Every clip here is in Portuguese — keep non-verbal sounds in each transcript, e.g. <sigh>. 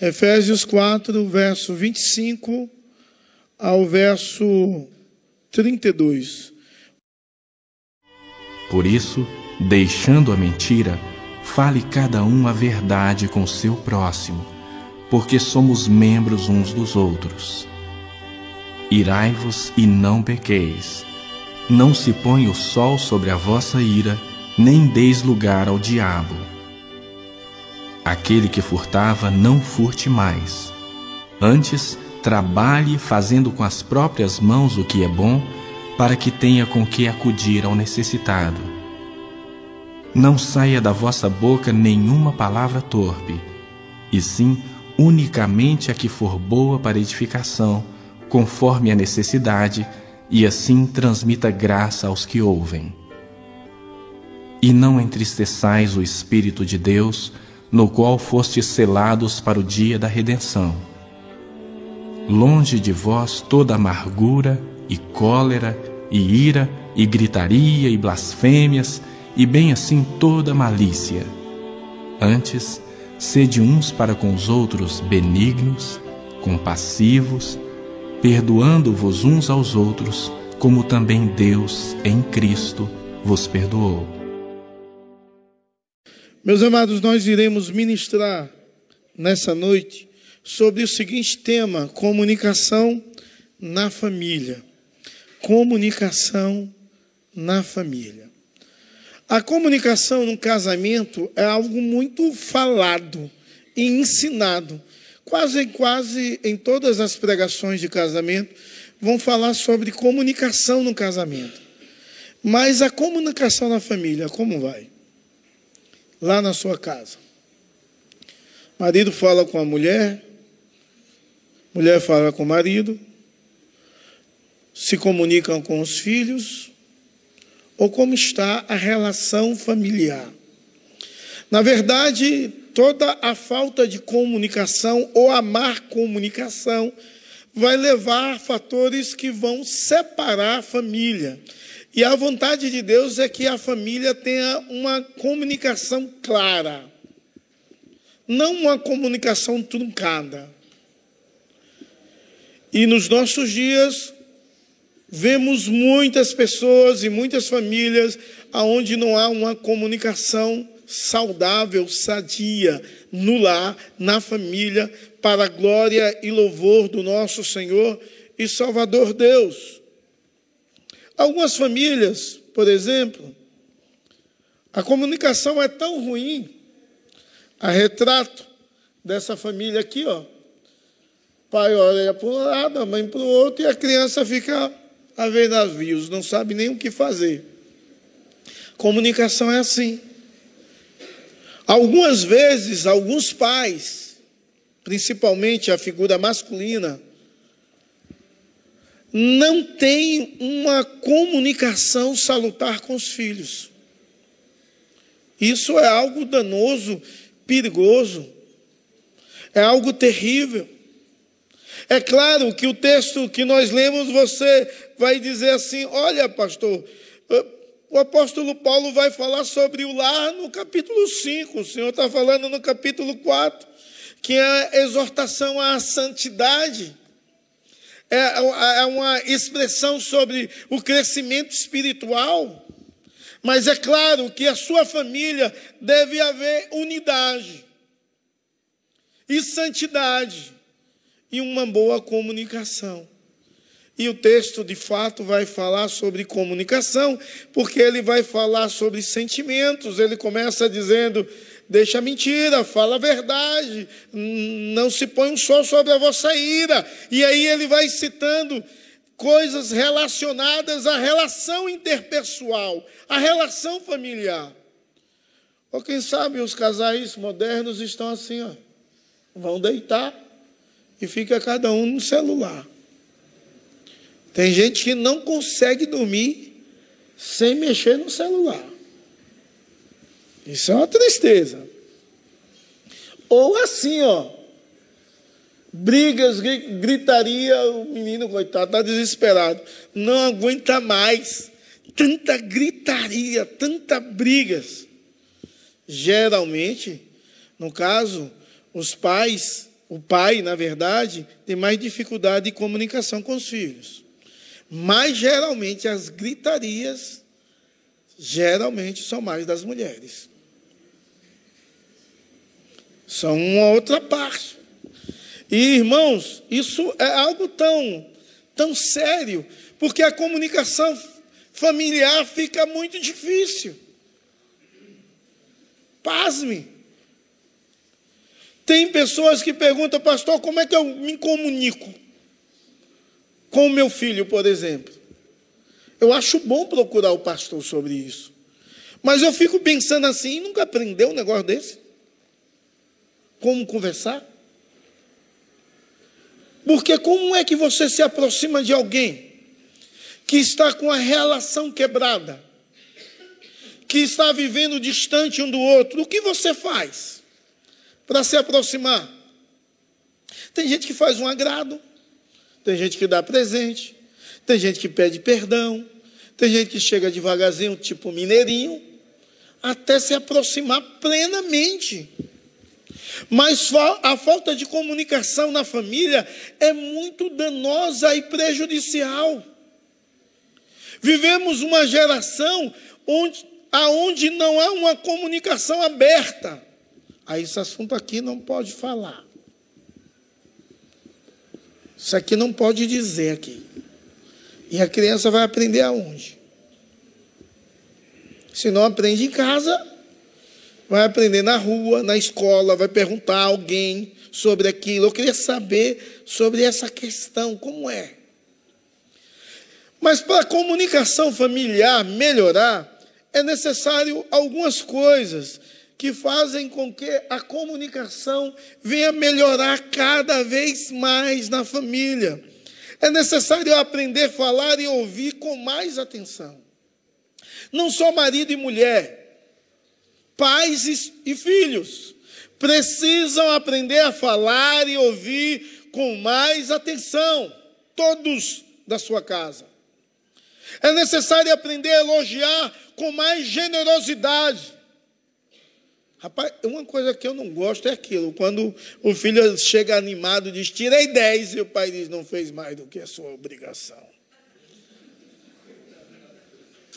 Efésios 4, verso 25 ao verso 32. Por isso, deixando a mentira, fale cada um a verdade com seu próximo, porque somos membros uns dos outros. Irai-vos e não pequeis. Não se põe o sol sobre a vossa ira, nem deis lugar ao diabo. Aquele que furtava, não furte mais. Antes, trabalhe fazendo com as próprias mãos o que é bom, para que tenha com que acudir ao necessitado. Não saia da vossa boca nenhuma palavra torpe, e sim unicamente a que for boa para edificação, conforme a necessidade, e assim transmita graça aos que ouvem. E não entristeçais o Espírito de Deus, no qual fostes selados para o dia da redenção. Longe de vós toda amargura e cólera e ira, e gritaria, e blasfêmias, e bem assim toda malícia. Antes, sede uns para com os outros benignos, compassivos, perdoando-vos uns aos outros, como também Deus, em Cristo, vos perdoou. Meus amados, nós iremos ministrar nessa noite sobre o seguinte tema: comunicação na família comunicação na família. A comunicação no casamento é algo muito falado e ensinado. Quase, quase em todas as pregações de casamento vão falar sobre comunicação no casamento. Mas a comunicação na família, como vai? Lá na sua casa. Marido fala com a mulher, mulher fala com o marido, se comunicam com os filhos ou como está a relação familiar. Na verdade, toda a falta de comunicação ou a má comunicação vai levar a fatores que vão separar a família. E a vontade de Deus é que a família tenha uma comunicação clara, não uma comunicação truncada. E nos nossos dias, Vemos muitas pessoas e muitas famílias aonde não há uma comunicação saudável, sadia no lar, na família, para a glória e louvor do nosso Senhor e Salvador Deus. Algumas famílias, por exemplo, a comunicação é tão ruim, a retrato dessa família aqui, ó. Pai olha para um lado, a mãe para o outro, e a criança fica a ver navios, não sabe nem o que fazer. Comunicação é assim. Algumas vezes, alguns pais, principalmente a figura masculina, não têm uma comunicação salutar com os filhos. Isso é algo danoso, perigoso, é algo terrível. É claro que o texto que nós lemos, você vai dizer assim: olha, pastor, eh, o apóstolo Paulo vai falar sobre o lar no capítulo 5, o Senhor está falando no capítulo 4, que é a exortação à santidade. É, é uma expressão sobre o crescimento espiritual. Mas é claro que a sua família deve haver unidade e santidade e uma boa comunicação. E o texto, de fato, vai falar sobre comunicação, porque ele vai falar sobre sentimentos. Ele começa dizendo: deixa a mentira, fala a verdade, não se põe um sol sobre a vossa ira. E aí ele vai citando coisas relacionadas à relação interpessoal, à relação familiar. Ou quem sabe os casais modernos estão assim, ó, vão deitar e fica cada um no celular. Tem gente que não consegue dormir sem mexer no celular. Isso é uma tristeza. Ou assim, ó. Brigas, gritaria, o menino, coitado, está desesperado. Não aguenta mais. Tanta gritaria, tanta brigas. Geralmente, no caso, os pais O pai, na verdade, tem mais dificuldade de comunicação com os filhos. Mas geralmente as gritarias geralmente são mais das mulheres. São uma outra parte. E irmãos, isso é algo tão tão sério, porque a comunicação familiar fica muito difícil. Pasme. Tem pessoas que perguntam, pastor, como é que eu me comunico com o meu filho, por exemplo? Eu acho bom procurar o pastor sobre isso. Mas eu fico pensando assim, nunca aprendeu um negócio desse? Como conversar? Porque como é que você se aproxima de alguém que está com a relação quebrada, que está vivendo distante um do outro? O que você faz? para se aproximar. Tem gente que faz um agrado, tem gente que dá presente, tem gente que pede perdão, tem gente que chega devagarzinho, tipo mineirinho, até se aproximar plenamente. Mas a falta de comunicação na família é muito danosa e prejudicial. Vivemos uma geração onde, onde não há uma comunicação aberta. Aí esse assunto aqui não pode falar. Isso aqui não pode dizer aqui. E a criança vai aprender aonde? Se não aprende em casa, vai aprender na rua, na escola, vai perguntar a alguém sobre aquilo. Eu queria saber sobre essa questão, como é. Mas para a comunicação familiar melhorar, é necessário algumas coisas que fazem com que a comunicação venha melhorar cada vez mais na família. É necessário aprender a falar e ouvir com mais atenção. Não só marido e mulher, pais e filhos precisam aprender a falar e ouvir com mais atenção, todos da sua casa. É necessário aprender a elogiar com mais generosidade Rapaz, uma coisa que eu não gosto é aquilo, quando o filho chega animado e diz, tirei 10, e o pai diz, não fez mais do que a sua obrigação.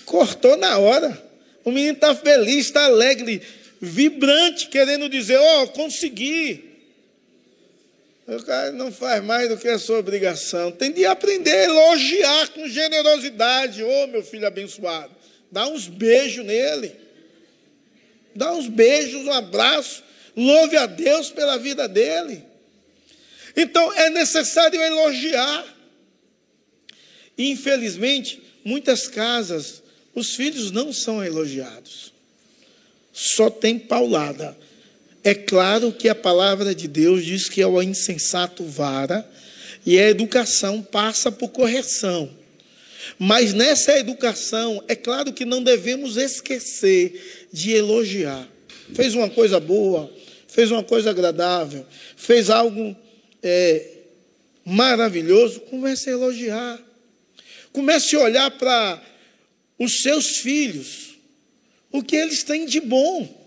Cortou na hora. O menino está feliz, está alegre, vibrante, querendo dizer, ó, oh, consegui. O cara não faz mais do que a sua obrigação. Tem de aprender a elogiar com generosidade. Ô, oh, meu filho abençoado. Dá uns beijos nele. Dá uns beijos, um abraço, louve a Deus pela vida dele. Então é necessário elogiar. Infelizmente, muitas casas, os filhos não são elogiados, só tem paulada. É claro que a palavra de Deus diz que é o insensato vara, e a educação passa por correção. Mas nessa educação, é claro que não devemos esquecer de elogiar. Fez uma coisa boa, fez uma coisa agradável, fez algo é, maravilhoso, comece a elogiar. Comece a olhar para os seus filhos, o que eles têm de bom.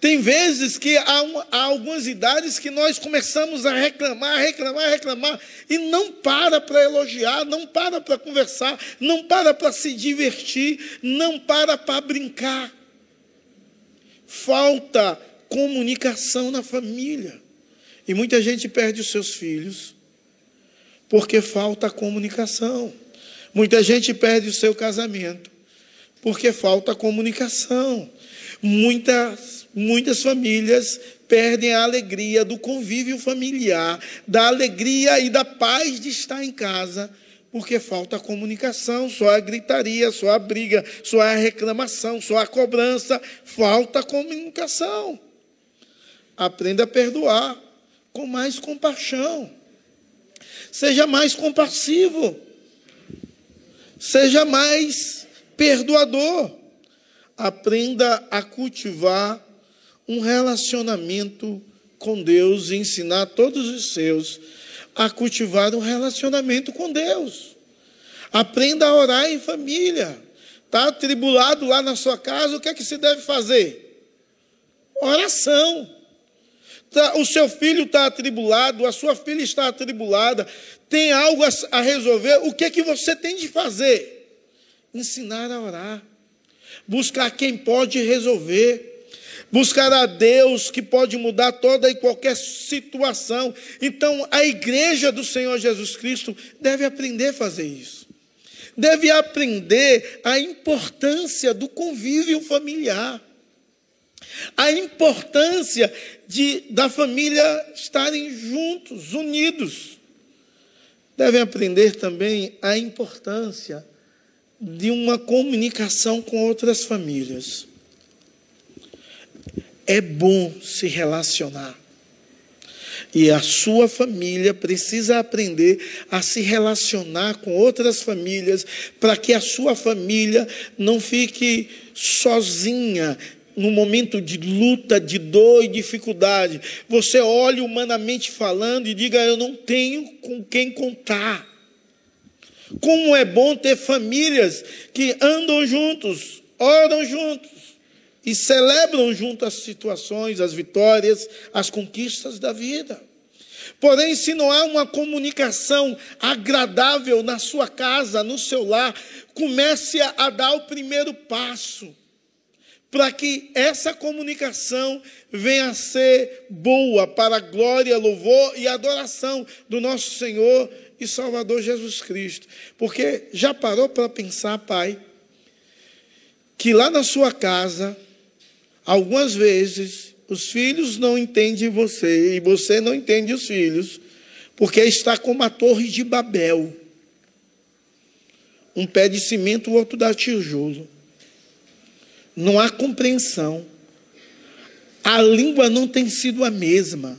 Tem vezes que há, há, algumas idades que nós começamos a reclamar, reclamar, reclamar, e não para para elogiar, não para para conversar, não para para se divertir, não para para brincar. Falta comunicação na família. E muita gente perde os seus filhos porque falta comunicação. Muita gente perde o seu casamento porque falta comunicação. Muitas, muitas famílias perdem a alegria do convívio familiar, da alegria e da paz de estar em casa porque falta comunicação, só a gritaria, só a briga, só a reclamação, só a cobrança, falta comunicação. Aprenda a perdoar com mais compaixão. Seja mais compassivo. Seja mais perdoador. Aprenda a cultivar um relacionamento com Deus e ensinar todos os seus a cultivar um relacionamento com Deus. Aprenda a orar em família. Está atribulado lá na sua casa, o que é que se deve fazer? Oração. Tá, o seu filho está atribulado, a sua filha está atribulada, tem algo a, a resolver, o que é que você tem de fazer? Ensinar a orar, buscar quem pode resolver buscar a Deus que pode mudar toda e qualquer situação. Então, a igreja do Senhor Jesus Cristo deve aprender a fazer isso. Deve aprender a importância do convívio familiar. A importância de da família estarem juntos, unidos. Devem aprender também a importância de uma comunicação com outras famílias. É bom se relacionar. E a sua família precisa aprender a se relacionar com outras famílias, para que a sua família não fique sozinha no momento de luta, de dor e dificuldade. Você olhe humanamente falando e diga: Eu não tenho com quem contar. Como é bom ter famílias que andam juntos, oram juntos e celebram junto as situações, as vitórias, as conquistas da vida. Porém, se não há uma comunicação agradável na sua casa, no seu lar, comece a dar o primeiro passo para que essa comunicação venha a ser boa para a glória, louvor e adoração do nosso Senhor e Salvador Jesus Cristo. Porque já parou para pensar, Pai, que lá na sua casa Algumas vezes os filhos não entendem você e você não entende os filhos, porque está como a torre de Babel. Um pé de cimento, o outro dá tijolo. Não há compreensão. A língua não tem sido a mesma.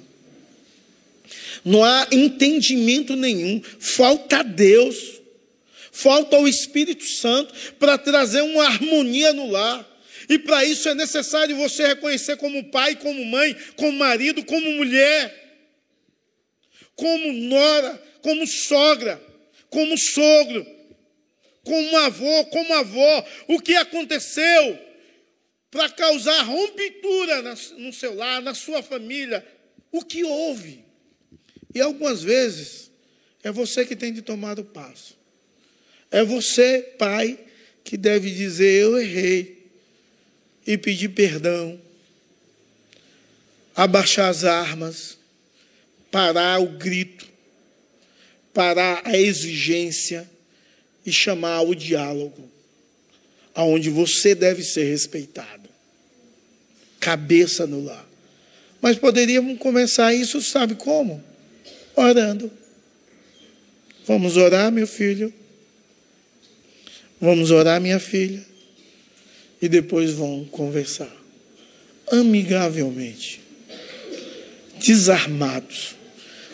Não há entendimento nenhum. Falta Deus. Falta o Espírito Santo para trazer uma harmonia no lar. E para isso é necessário você reconhecer como pai, como mãe, como marido, como mulher, como nora, como sogra, como sogro, como avô, como avó. O que aconteceu para causar rompitura no seu lar, na sua família? O que houve? E algumas vezes é você que tem de tomar o passo. É você, pai, que deve dizer: Eu errei e pedir perdão, abaixar as armas, parar o grito, parar a exigência e chamar o diálogo, aonde você deve ser respeitado. Cabeça no lar. Mas poderíamos começar isso, sabe como? Orando. Vamos orar, meu filho. Vamos orar, minha filha e depois vão conversar. Amigavelmente. Desarmados.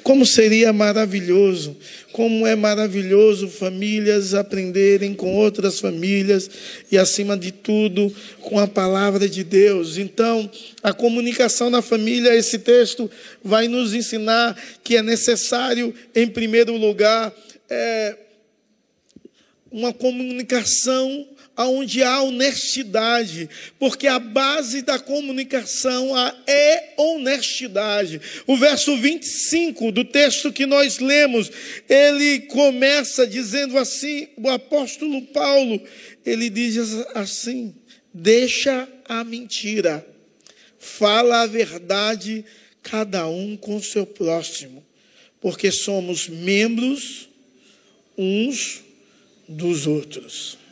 Como seria maravilhoso, como é maravilhoso famílias aprenderem com outras famílias e, acima de tudo, com a palavra de Deus. Então, a comunicação na família, esse texto vai nos ensinar que é necessário, em primeiro lugar, é, uma comunicação onde há honestidade, porque a base da comunicação é honestidade. O verso 25 do texto que nós lemos, ele começa dizendo assim: o apóstolo Paulo, ele diz assim: deixa a mentira, fala a verdade, cada um com o seu próximo, porque somos membros uns dos outros.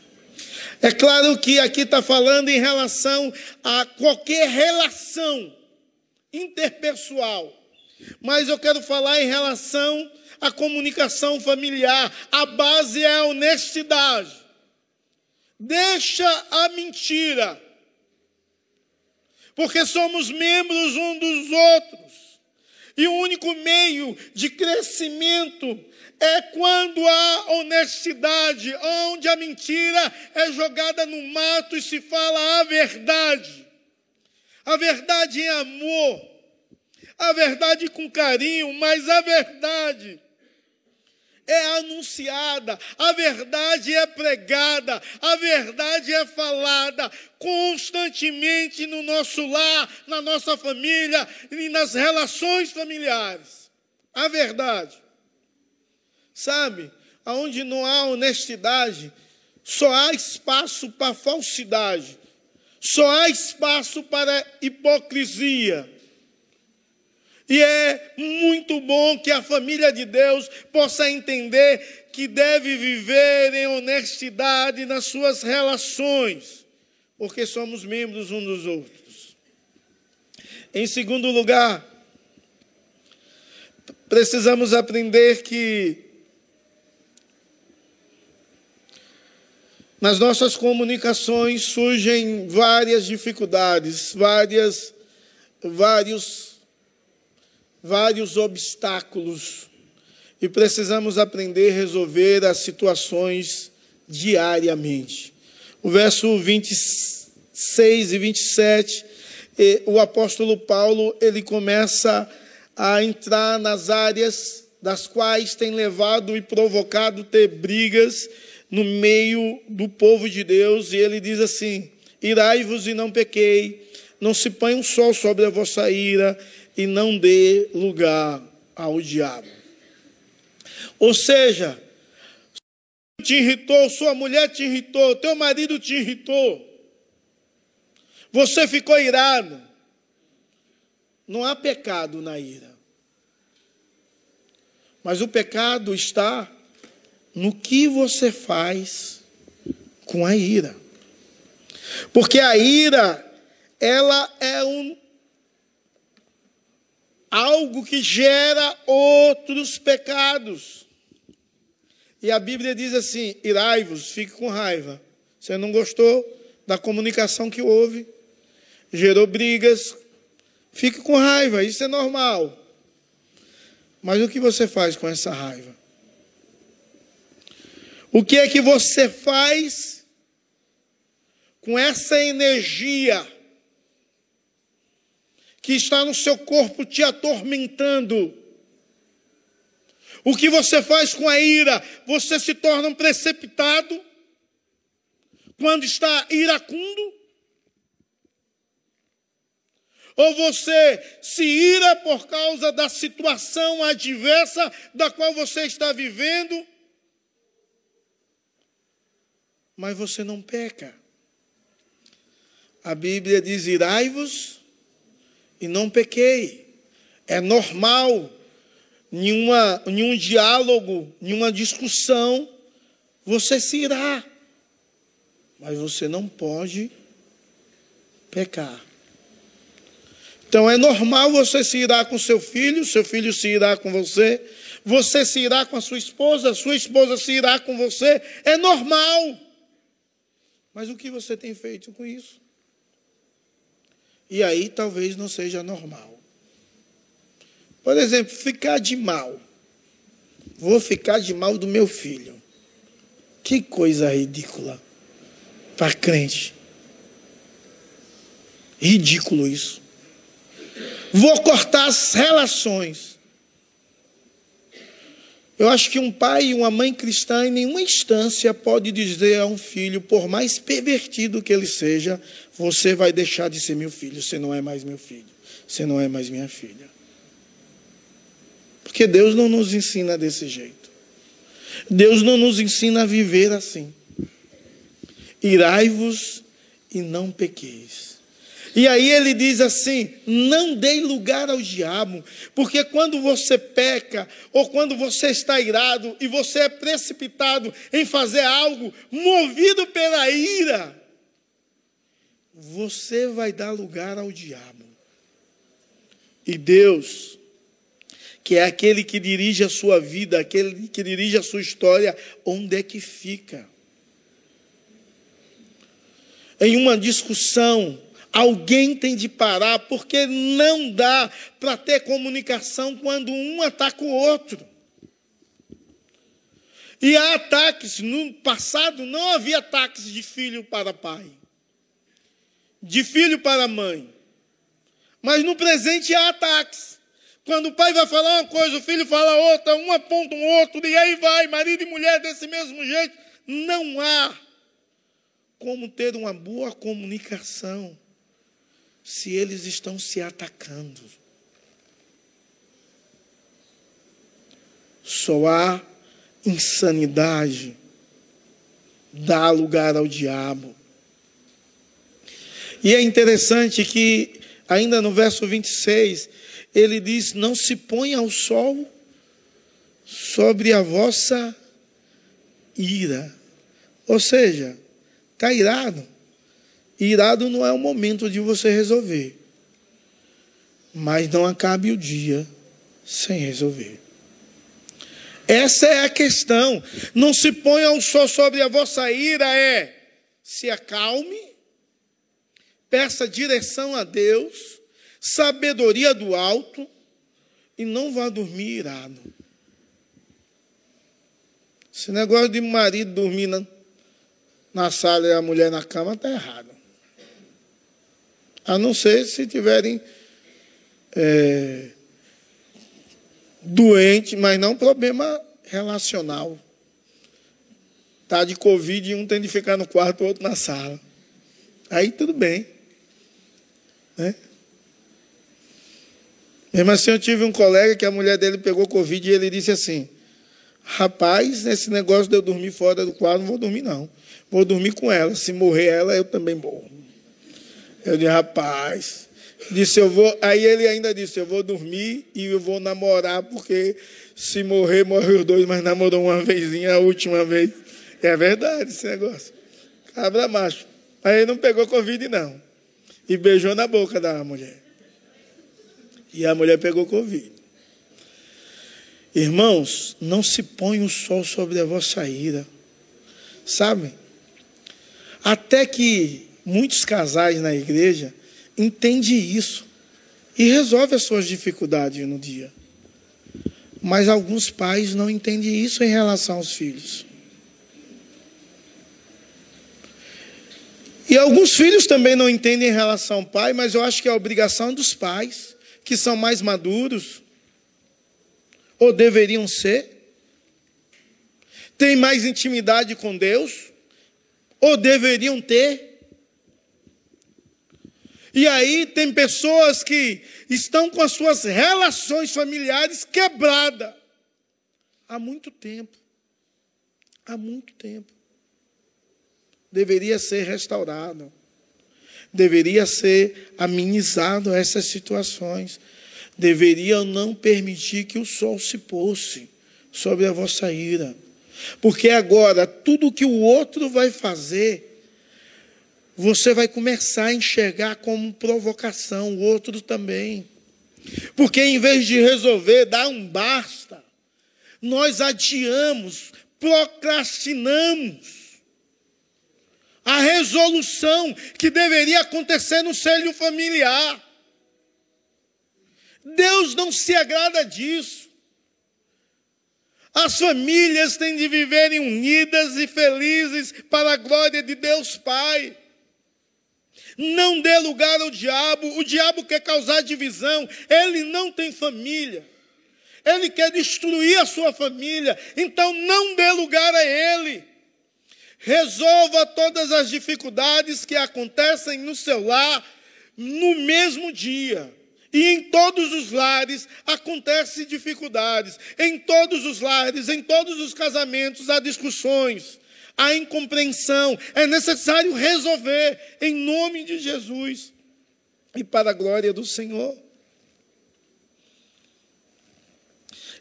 É claro que aqui está falando em relação a qualquer relação interpessoal, mas eu quero falar em relação à comunicação familiar. A base é a honestidade. Deixa a mentira, porque somos membros um dos outros. E o único meio de crescimento é quando há honestidade, onde a mentira é jogada no mato e se fala a verdade. A verdade em amor, a verdade com carinho, mas a verdade é anunciada, a verdade é pregada, a verdade é falada constantemente no nosso lar, na nossa família e nas relações familiares. A verdade. Sabe, aonde não há honestidade, só há espaço para falsidade, só há espaço para hipocrisia. E é muito bom que a família de Deus possa entender que deve viver em honestidade nas suas relações, porque somos membros uns dos outros. Em segundo lugar, precisamos aprender que nas nossas comunicações surgem várias dificuldades, várias, vários vários obstáculos e precisamos aprender a resolver as situações diariamente. O verso 26 e 27, o apóstolo Paulo, ele começa a entrar nas áreas das quais tem levado e provocado ter brigas no meio do povo de Deus, e ele diz assim: Irai-vos e não pequei, não se ponha um sol sobre a vossa ira, e não dê lugar ao diabo. Ou seja, te irritou, sua mulher te irritou, teu marido te irritou, você ficou irado. Não há pecado na ira. Mas o pecado está no que você faz com a ira. Porque a ira, ela é um algo que gera outros pecados. E a Bíblia diz assim: irai-vos, fique com raiva. Você não gostou da comunicação que houve, gerou brigas, fique com raiva, isso é normal. Mas o que você faz com essa raiva? O que é que você faz com essa energia? que está no seu corpo te atormentando. O que você faz com a ira? Você se torna um precipitado quando está iracundo? Ou você se ira por causa da situação adversa da qual você está vivendo, mas você não peca. A Bíblia diz: irai-vos e não pequei. É normal, nenhuma, nenhum diálogo, nenhuma discussão, você se irá. Mas você não pode pecar. Então é normal você se irá com seu filho, seu filho se irá com você, você se irá com a sua esposa, sua esposa se irá com você, é normal. Mas o que você tem feito com isso? E aí talvez não seja normal. Por exemplo, ficar de mal. Vou ficar de mal do meu filho. Que coisa ridícula. Para crente. Ridículo isso. Vou cortar as relações. Eu acho que um pai e uma mãe cristã, em nenhuma instância, pode dizer a um filho, por mais pervertido que ele seja, você vai deixar de ser meu filho, você não é mais meu filho, você não é mais minha filha. Porque Deus não nos ensina desse jeito. Deus não nos ensina a viver assim. Irai-vos e não pequeis. E aí ele diz assim: não dê lugar ao diabo, porque quando você peca, ou quando você está irado e você é precipitado em fazer algo movido pela ira, você vai dar lugar ao diabo. E Deus, que é aquele que dirige a sua vida, aquele que dirige a sua história, onde é que fica? Em uma discussão, Alguém tem de parar, porque não dá para ter comunicação quando um ataca o outro. E há ataques, no passado não havia ataques de filho para pai, de filho para mãe. Mas no presente há ataques. Quando o pai vai falar uma coisa, o filho fala outra, um aponta um outro, e aí vai, marido e mulher desse mesmo jeito. Não há como ter uma boa comunicação se eles estão se atacando. Só há insanidade, dá lugar ao diabo. E é interessante que, ainda no verso 26, ele diz: Não se ponha o sol sobre a vossa ira. Ou seja, está irado. Irado não é o momento de você resolver. Mas não acabe o dia sem resolver. Essa é a questão. Não se ponha o sol sobre a vossa ira, é se acalme, peça direção a Deus, sabedoria do alto e não vá dormir irado. Esse negócio de marido dormir na, na sala e a mulher na cama está errado. A não ser se tiverem é, doente, mas não problema relacional. Está de Covid e um tem de ficar no quarto, o outro na sala. Aí tudo bem. Né? Mesmo assim, eu tive um colega que a mulher dele pegou Covid e ele disse assim: Rapaz, esse negócio de eu dormir fora do quarto, não vou dormir, não. Vou dormir com ela. Se morrer ela, eu também morro. Eu disse, rapaz. Disse, eu vou. Aí ele ainda disse: Eu vou dormir e eu vou namorar, porque se morrer, morre os dois, mas namorou uma vezinha a última vez. É verdade esse negócio. Cabra macho. Aí ele não pegou Covid, não. E beijou na boca da mulher. E a mulher pegou Covid. Irmãos, não se põe o sol sobre a vossa ira. Sabe? Até que muitos casais na igreja entendem isso e resolvem as suas dificuldades no dia. Mas alguns pais não entendem isso em relação aos filhos. E alguns filhos também não entendem em relação ao pai, mas eu acho que é a obrigação dos pais, que são mais maduros, ou deveriam ser, têm mais intimidade com Deus, ou deveriam ter, e aí tem pessoas que estão com as suas relações familiares quebradas há muito tempo. Há muito tempo. Deveria ser restaurado. Deveria ser amenizado essas situações. Deveriam não permitir que o sol se pôsse sobre a vossa ira. Porque agora tudo que o outro vai fazer você vai começar a enxergar como provocação, o outro também. Porque em vez de resolver, dar um basta, nós adiamos, procrastinamos a resolução que deveria acontecer no seio familiar. Deus não se agrada disso. As famílias têm de viverem unidas e felizes para a glória de Deus Pai. Não dê lugar ao diabo. O diabo quer causar divisão. Ele não tem família. Ele quer destruir a sua família. Então não dê lugar a ele. Resolva todas as dificuldades que acontecem no seu lar no mesmo dia. E em todos os lares acontecem dificuldades. Em todos os lares, em todos os casamentos há discussões a incompreensão. É necessário resolver em nome de Jesus e para a glória do Senhor.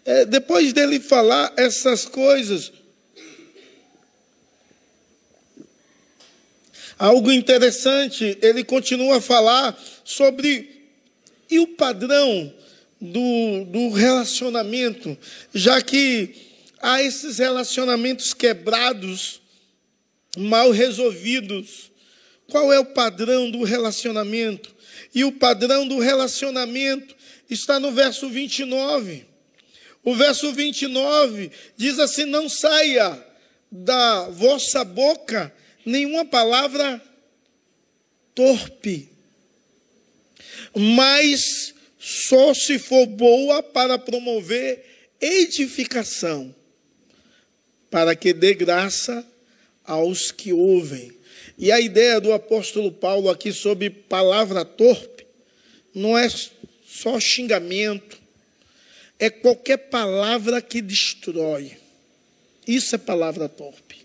É, depois dele falar essas coisas, algo interessante, ele continua a falar sobre e o padrão do, do relacionamento, já que há esses relacionamentos quebrados mal resolvidos. Qual é o padrão do relacionamento? E o padrão do relacionamento está no verso 29. O verso 29 diz assim: Não saia da vossa boca nenhuma palavra torpe, mas só se for boa para promover edificação, para que dê graça aos que ouvem. E a ideia do apóstolo Paulo aqui sobre palavra torpe não é só xingamento, é qualquer palavra que destrói. Isso é palavra torpe.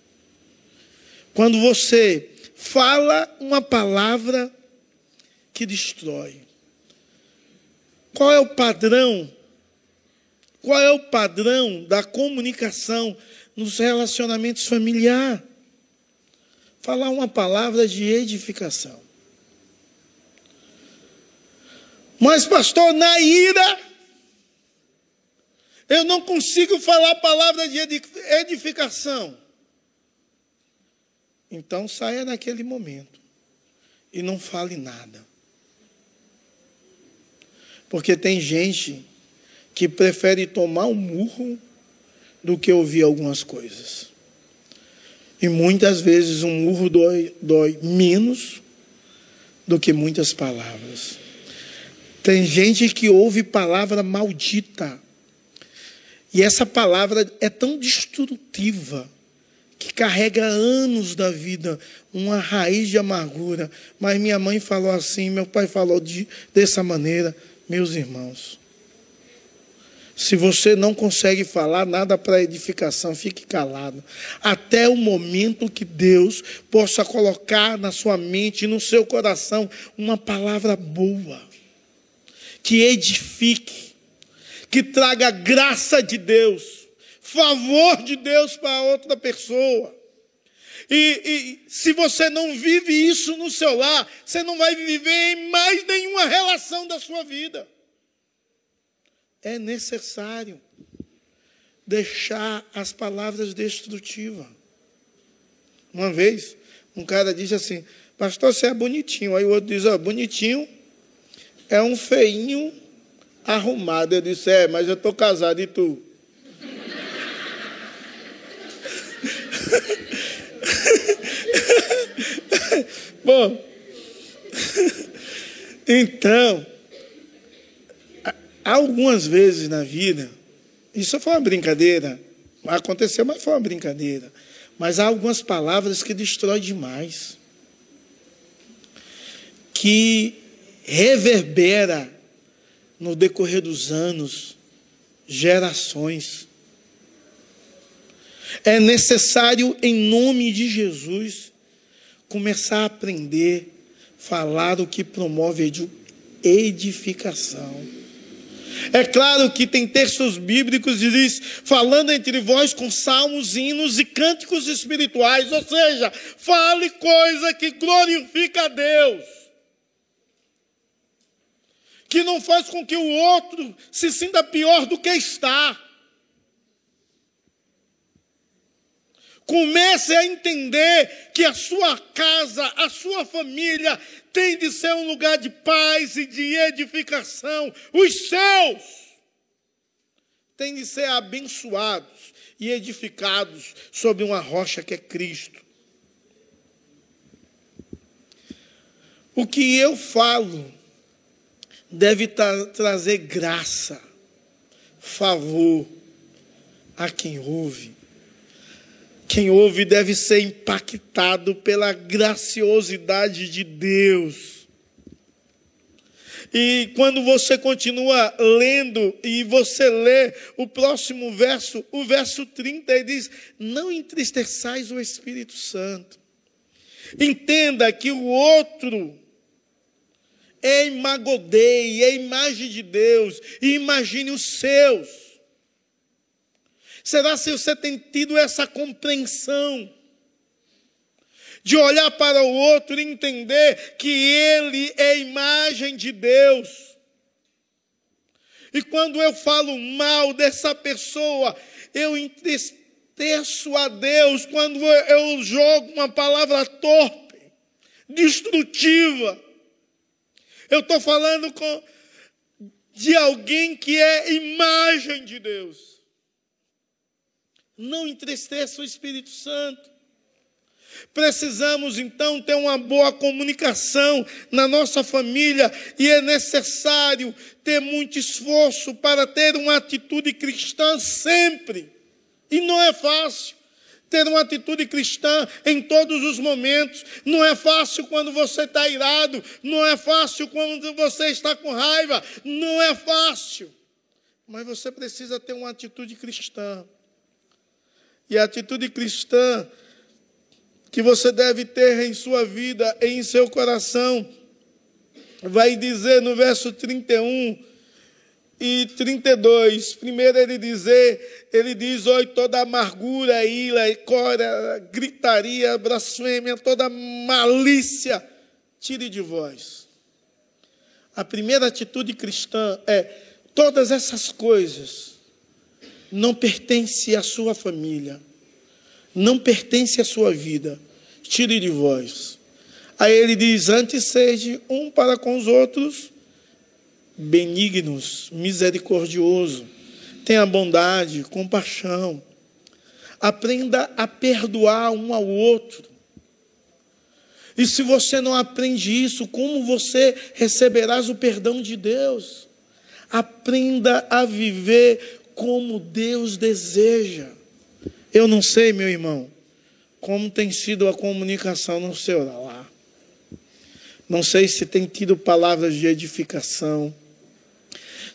Quando você fala uma palavra que destrói. Qual é o padrão? Qual é o padrão da comunicação nos relacionamentos familiares? Falar uma palavra de edificação. Mas, pastor, na ira, eu não consigo falar palavra de edificação. Então saia naquele momento e não fale nada. Porque tem gente que prefere tomar um murro do que ouvir algumas coisas. E muitas vezes um murro dói, dói menos do que muitas palavras. Tem gente que ouve palavra maldita. E essa palavra é tão destrutiva que carrega anos da vida, uma raiz de amargura. Mas minha mãe falou assim, meu pai falou de, dessa maneira, meus irmãos. Se você não consegue falar nada para edificação, fique calado. Até o momento que Deus possa colocar na sua mente e no seu coração uma palavra boa, que edifique, que traga graça de Deus favor de Deus para outra pessoa. E, e, se você não vive isso no seu lar, você não vai viver em mais nenhuma relação da sua vida. É necessário deixar as palavras destrutivas. Uma vez, um cara disse assim: Pastor, você é bonitinho. Aí o outro diz: oh, Bonitinho é um feinho arrumado. Eu disse: É, mas eu estou casado e tu? <laughs> Bom, então, algumas vezes na vida, isso foi uma brincadeira, aconteceu, mas foi uma brincadeira. Mas há algumas palavras que destrói demais, que reverbera no decorrer dos anos, gerações. É necessário, em nome de Jesus, começar a aprender, falar o que promove edificação. É claro que tem textos bíblicos que diz, falando entre vós com salmos, hinos e cânticos espirituais, ou seja, fale coisa que glorifica a Deus. Que não faz com que o outro se sinta pior do que está. Comece a entender que a sua casa, a sua família tem de ser um lugar de paz e de edificação. Os seus têm de ser abençoados e edificados sobre uma rocha que é Cristo. O que eu falo deve tra trazer graça, favor a quem ouve. Quem ouve deve ser impactado pela graciosidade de Deus. E quando você continua lendo e você lê o próximo verso, o verso 30, ele diz: Não entristeçais o Espírito Santo. Entenda que o outro é imagodei, é imagem de Deus, e imagine os seus. Será se você tem tido essa compreensão? De olhar para o outro e entender que ele é imagem de Deus. E quando eu falo mal dessa pessoa, eu entristeço a Deus quando eu jogo uma palavra torpe, destrutiva. Eu estou falando com, de alguém que é imagem de Deus. Não entristeça o Espírito Santo. Precisamos então ter uma boa comunicação na nossa família e é necessário ter muito esforço para ter uma atitude cristã sempre. E não é fácil ter uma atitude cristã em todos os momentos. Não é fácil quando você está irado, não é fácil quando você está com raiva, não é fácil. Mas você precisa ter uma atitude cristã. E a atitude cristã que você deve ter em sua vida, em seu coração. Vai dizer no verso 31 e 32. Primeiro ele dizer, ele diz: "Oi toda amargura, ira, cora, gritaria, blasfêmia, toda malícia, tire de vós". A primeira atitude cristã é todas essas coisas não pertencem à sua família não pertence à sua vida. Tire de vós. Aí ele diz: Antes seja um para com os outros benignos, misericordioso. Tenha bondade, compaixão. Aprenda a perdoar um ao outro. E se você não aprende isso, como você receberás o perdão de Deus? Aprenda a viver como Deus deseja. Eu não sei, meu irmão, como tem sido a comunicação no seu lar. Não sei se tem tido palavras de edificação.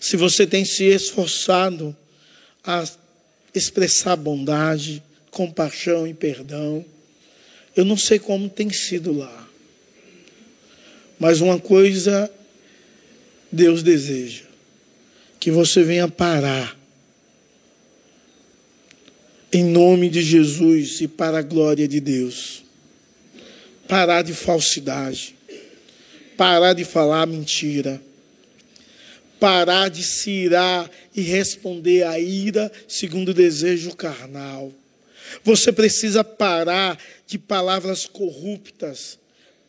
Se você tem se esforçado a expressar bondade, compaixão e perdão. Eu não sei como tem sido lá. Mas uma coisa Deus deseja: que você venha parar em nome de Jesus e para a glória de Deus. Parar de falsidade, parar de falar mentira, parar de se irar e responder à ira segundo o desejo carnal. Você precisa parar de palavras corruptas,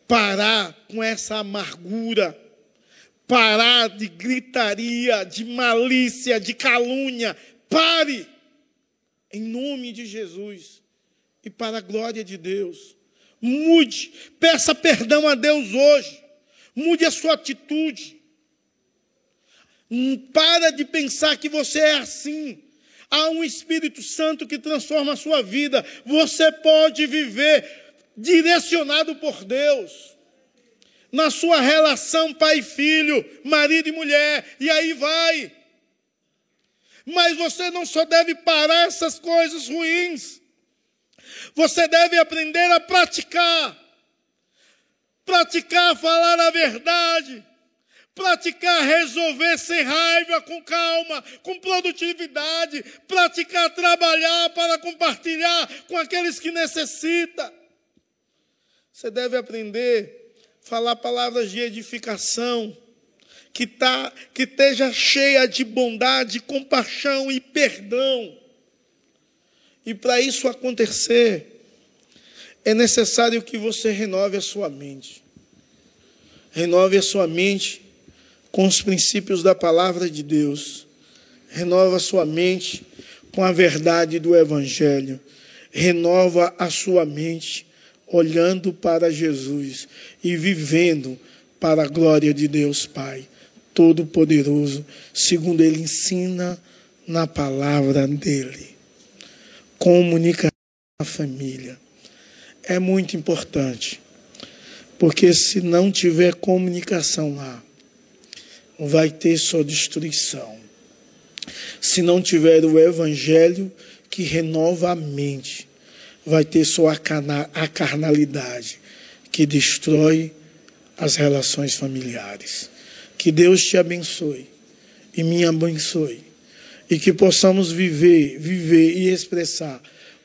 parar com essa amargura, parar de gritaria, de malícia, de calúnia. Pare! Em nome de Jesus e para a glória de Deus. Mude, peça perdão a Deus hoje, mude a sua atitude. Para de pensar que você é assim. Há um Espírito Santo que transforma a sua vida. Você pode viver direcionado por Deus. Na sua relação pai e filho, marido e mulher, e aí vai. Mas você não só deve parar essas coisas ruins, você deve aprender a praticar. Praticar falar a verdade. Praticar resolver sem raiva, com calma, com produtividade. Praticar trabalhar para compartilhar com aqueles que necessitam. Você deve aprender a falar palavras de edificação que, tá, que esteja cheia de bondade, compaixão e perdão. E para isso acontecer, é necessário que você renove a sua mente. Renove a sua mente com os princípios da palavra de Deus. Renova a sua mente com a verdade do Evangelho. Renova a sua mente olhando para Jesus e vivendo para a glória de Deus Pai. Todo-Poderoso, segundo ele ensina na palavra dele. Comunicação na família é muito importante, porque se não tiver comunicação lá, vai ter só destruição. Se não tiver o evangelho que renova a mente, vai ter só a carnalidade que destrói as relações familiares. Que Deus te abençoe e me abençoe. E que possamos viver, viver e expressar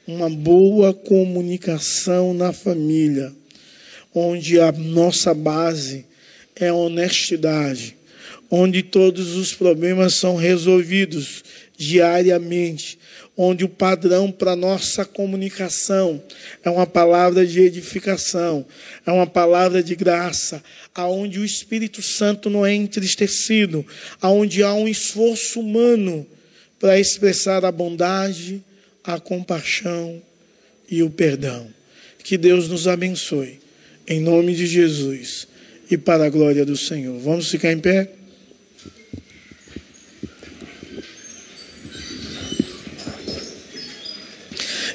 uma boa comunicação na família, onde a nossa base é a honestidade, onde todos os problemas são resolvidos diariamente, onde o padrão para nossa comunicação é uma palavra de edificação, é uma palavra de graça, aonde o Espírito Santo não é entristecido, aonde há um esforço humano para expressar a bondade, a compaixão e o perdão. Que Deus nos abençoe. Em nome de Jesus e para a glória do Senhor. Vamos ficar em pé?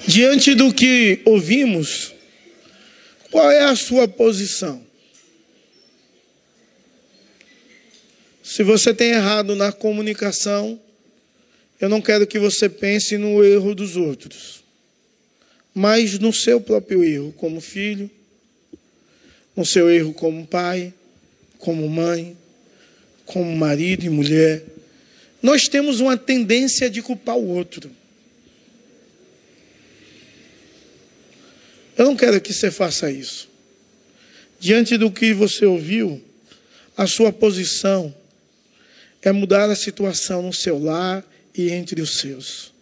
Diante do que ouvimos, qual é a sua posição? Se você tem errado na comunicação, eu não quero que você pense no erro dos outros, mas no seu próprio erro como filho, no seu erro como pai, como mãe, como marido e mulher. Nós temos uma tendência de culpar o outro. Eu não quero que você faça isso. Diante do que você ouviu, a sua posição é mudar a situação no seu lar e entre os seus.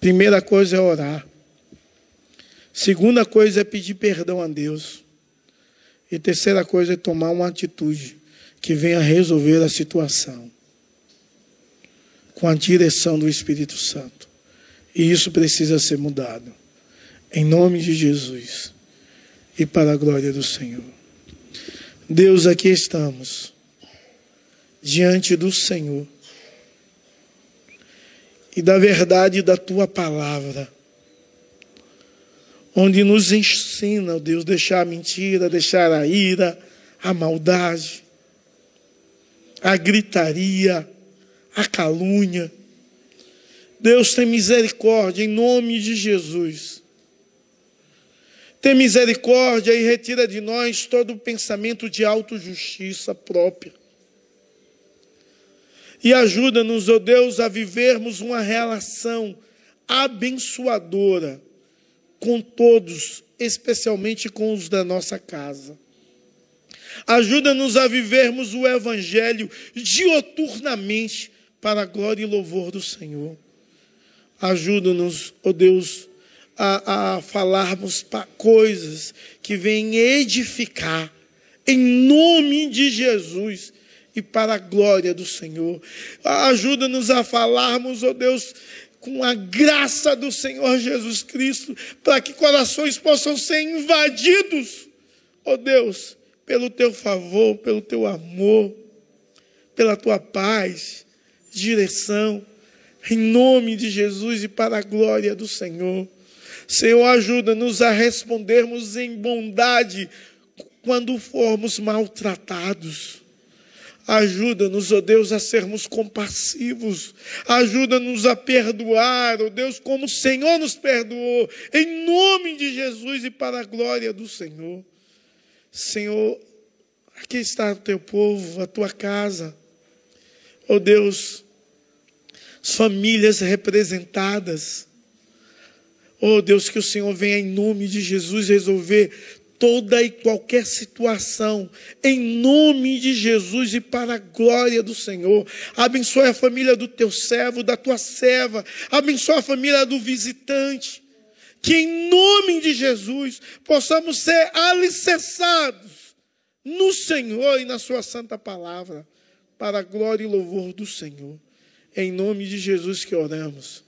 Primeira coisa é orar. Segunda coisa é pedir perdão a Deus. E terceira coisa é tomar uma atitude que venha resolver a situação com a direção do Espírito Santo. E isso precisa ser mudado. Em nome de Jesus e para a glória do Senhor. Deus, aqui estamos, diante do Senhor e da verdade da tua palavra, onde nos ensina, ó Deus, deixar a mentira, deixar a ira, a maldade, a gritaria, a calúnia. Deus tem misericórdia em nome de Jesus. Tem misericórdia e retira de nós todo o pensamento de autojustiça própria. E ajuda-nos, ó oh Deus, a vivermos uma relação abençoadora com todos, especialmente com os da nossa casa. Ajuda-nos a vivermos o Evangelho dioturnamente para a glória e louvor do Senhor. Ajuda-nos, ó oh Deus, a, a falarmos coisas que vêm edificar, em nome de Jesus e para a glória do Senhor. Ajuda-nos a falarmos, ó oh Deus, com a graça do Senhor Jesus Cristo, para que corações possam ser invadidos, ó oh Deus, pelo teu favor, pelo teu amor, pela tua paz, direção, em nome de Jesus e para a glória do Senhor. Senhor, ajuda-nos a respondermos em bondade quando formos maltratados. Ajuda-nos, ó oh Deus, a sermos compassivos. Ajuda-nos a perdoar, ó oh Deus, como o Senhor nos perdoou. Em nome de Jesus e para a glória do Senhor. Senhor, aqui está o teu povo, a tua casa. Ó oh Deus, as famílias representadas. Oh Deus, que o Senhor venha em nome de Jesus resolver toda e qualquer situação, em nome de Jesus e para a glória do Senhor. Abençoe a família do teu servo, da tua serva, abençoe a família do visitante. Que em nome de Jesus possamos ser alicerçados no Senhor e na Sua santa palavra, para a glória e louvor do Senhor. Em nome de Jesus que oramos.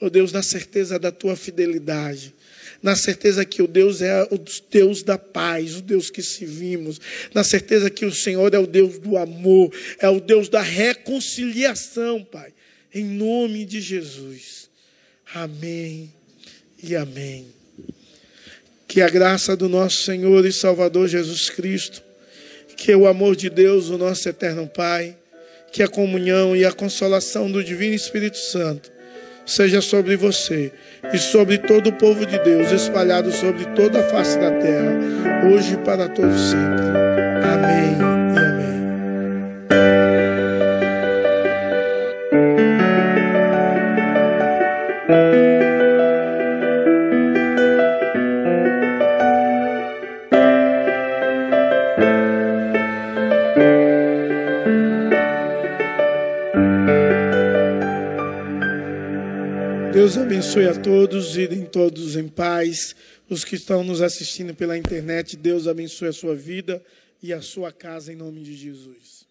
Oh Deus, na certeza da tua fidelidade, na certeza que o Deus é o Deus da paz, o Deus que servimos, na certeza que o Senhor é o Deus do amor, é o Deus da reconciliação, Pai, em nome de Jesus. Amém e amém. Que a graça do nosso Senhor e Salvador Jesus Cristo, que o amor de Deus, o nosso eterno Pai, que a comunhão e a consolação do Divino Espírito Santo seja sobre você e sobre todo o povo de Deus, espalhado sobre toda a face da terra, hoje e para todos sempre. Abençoe a todos, irem todos em paz. Os que estão nos assistindo pela internet, Deus abençoe a sua vida e a sua casa em nome de Jesus.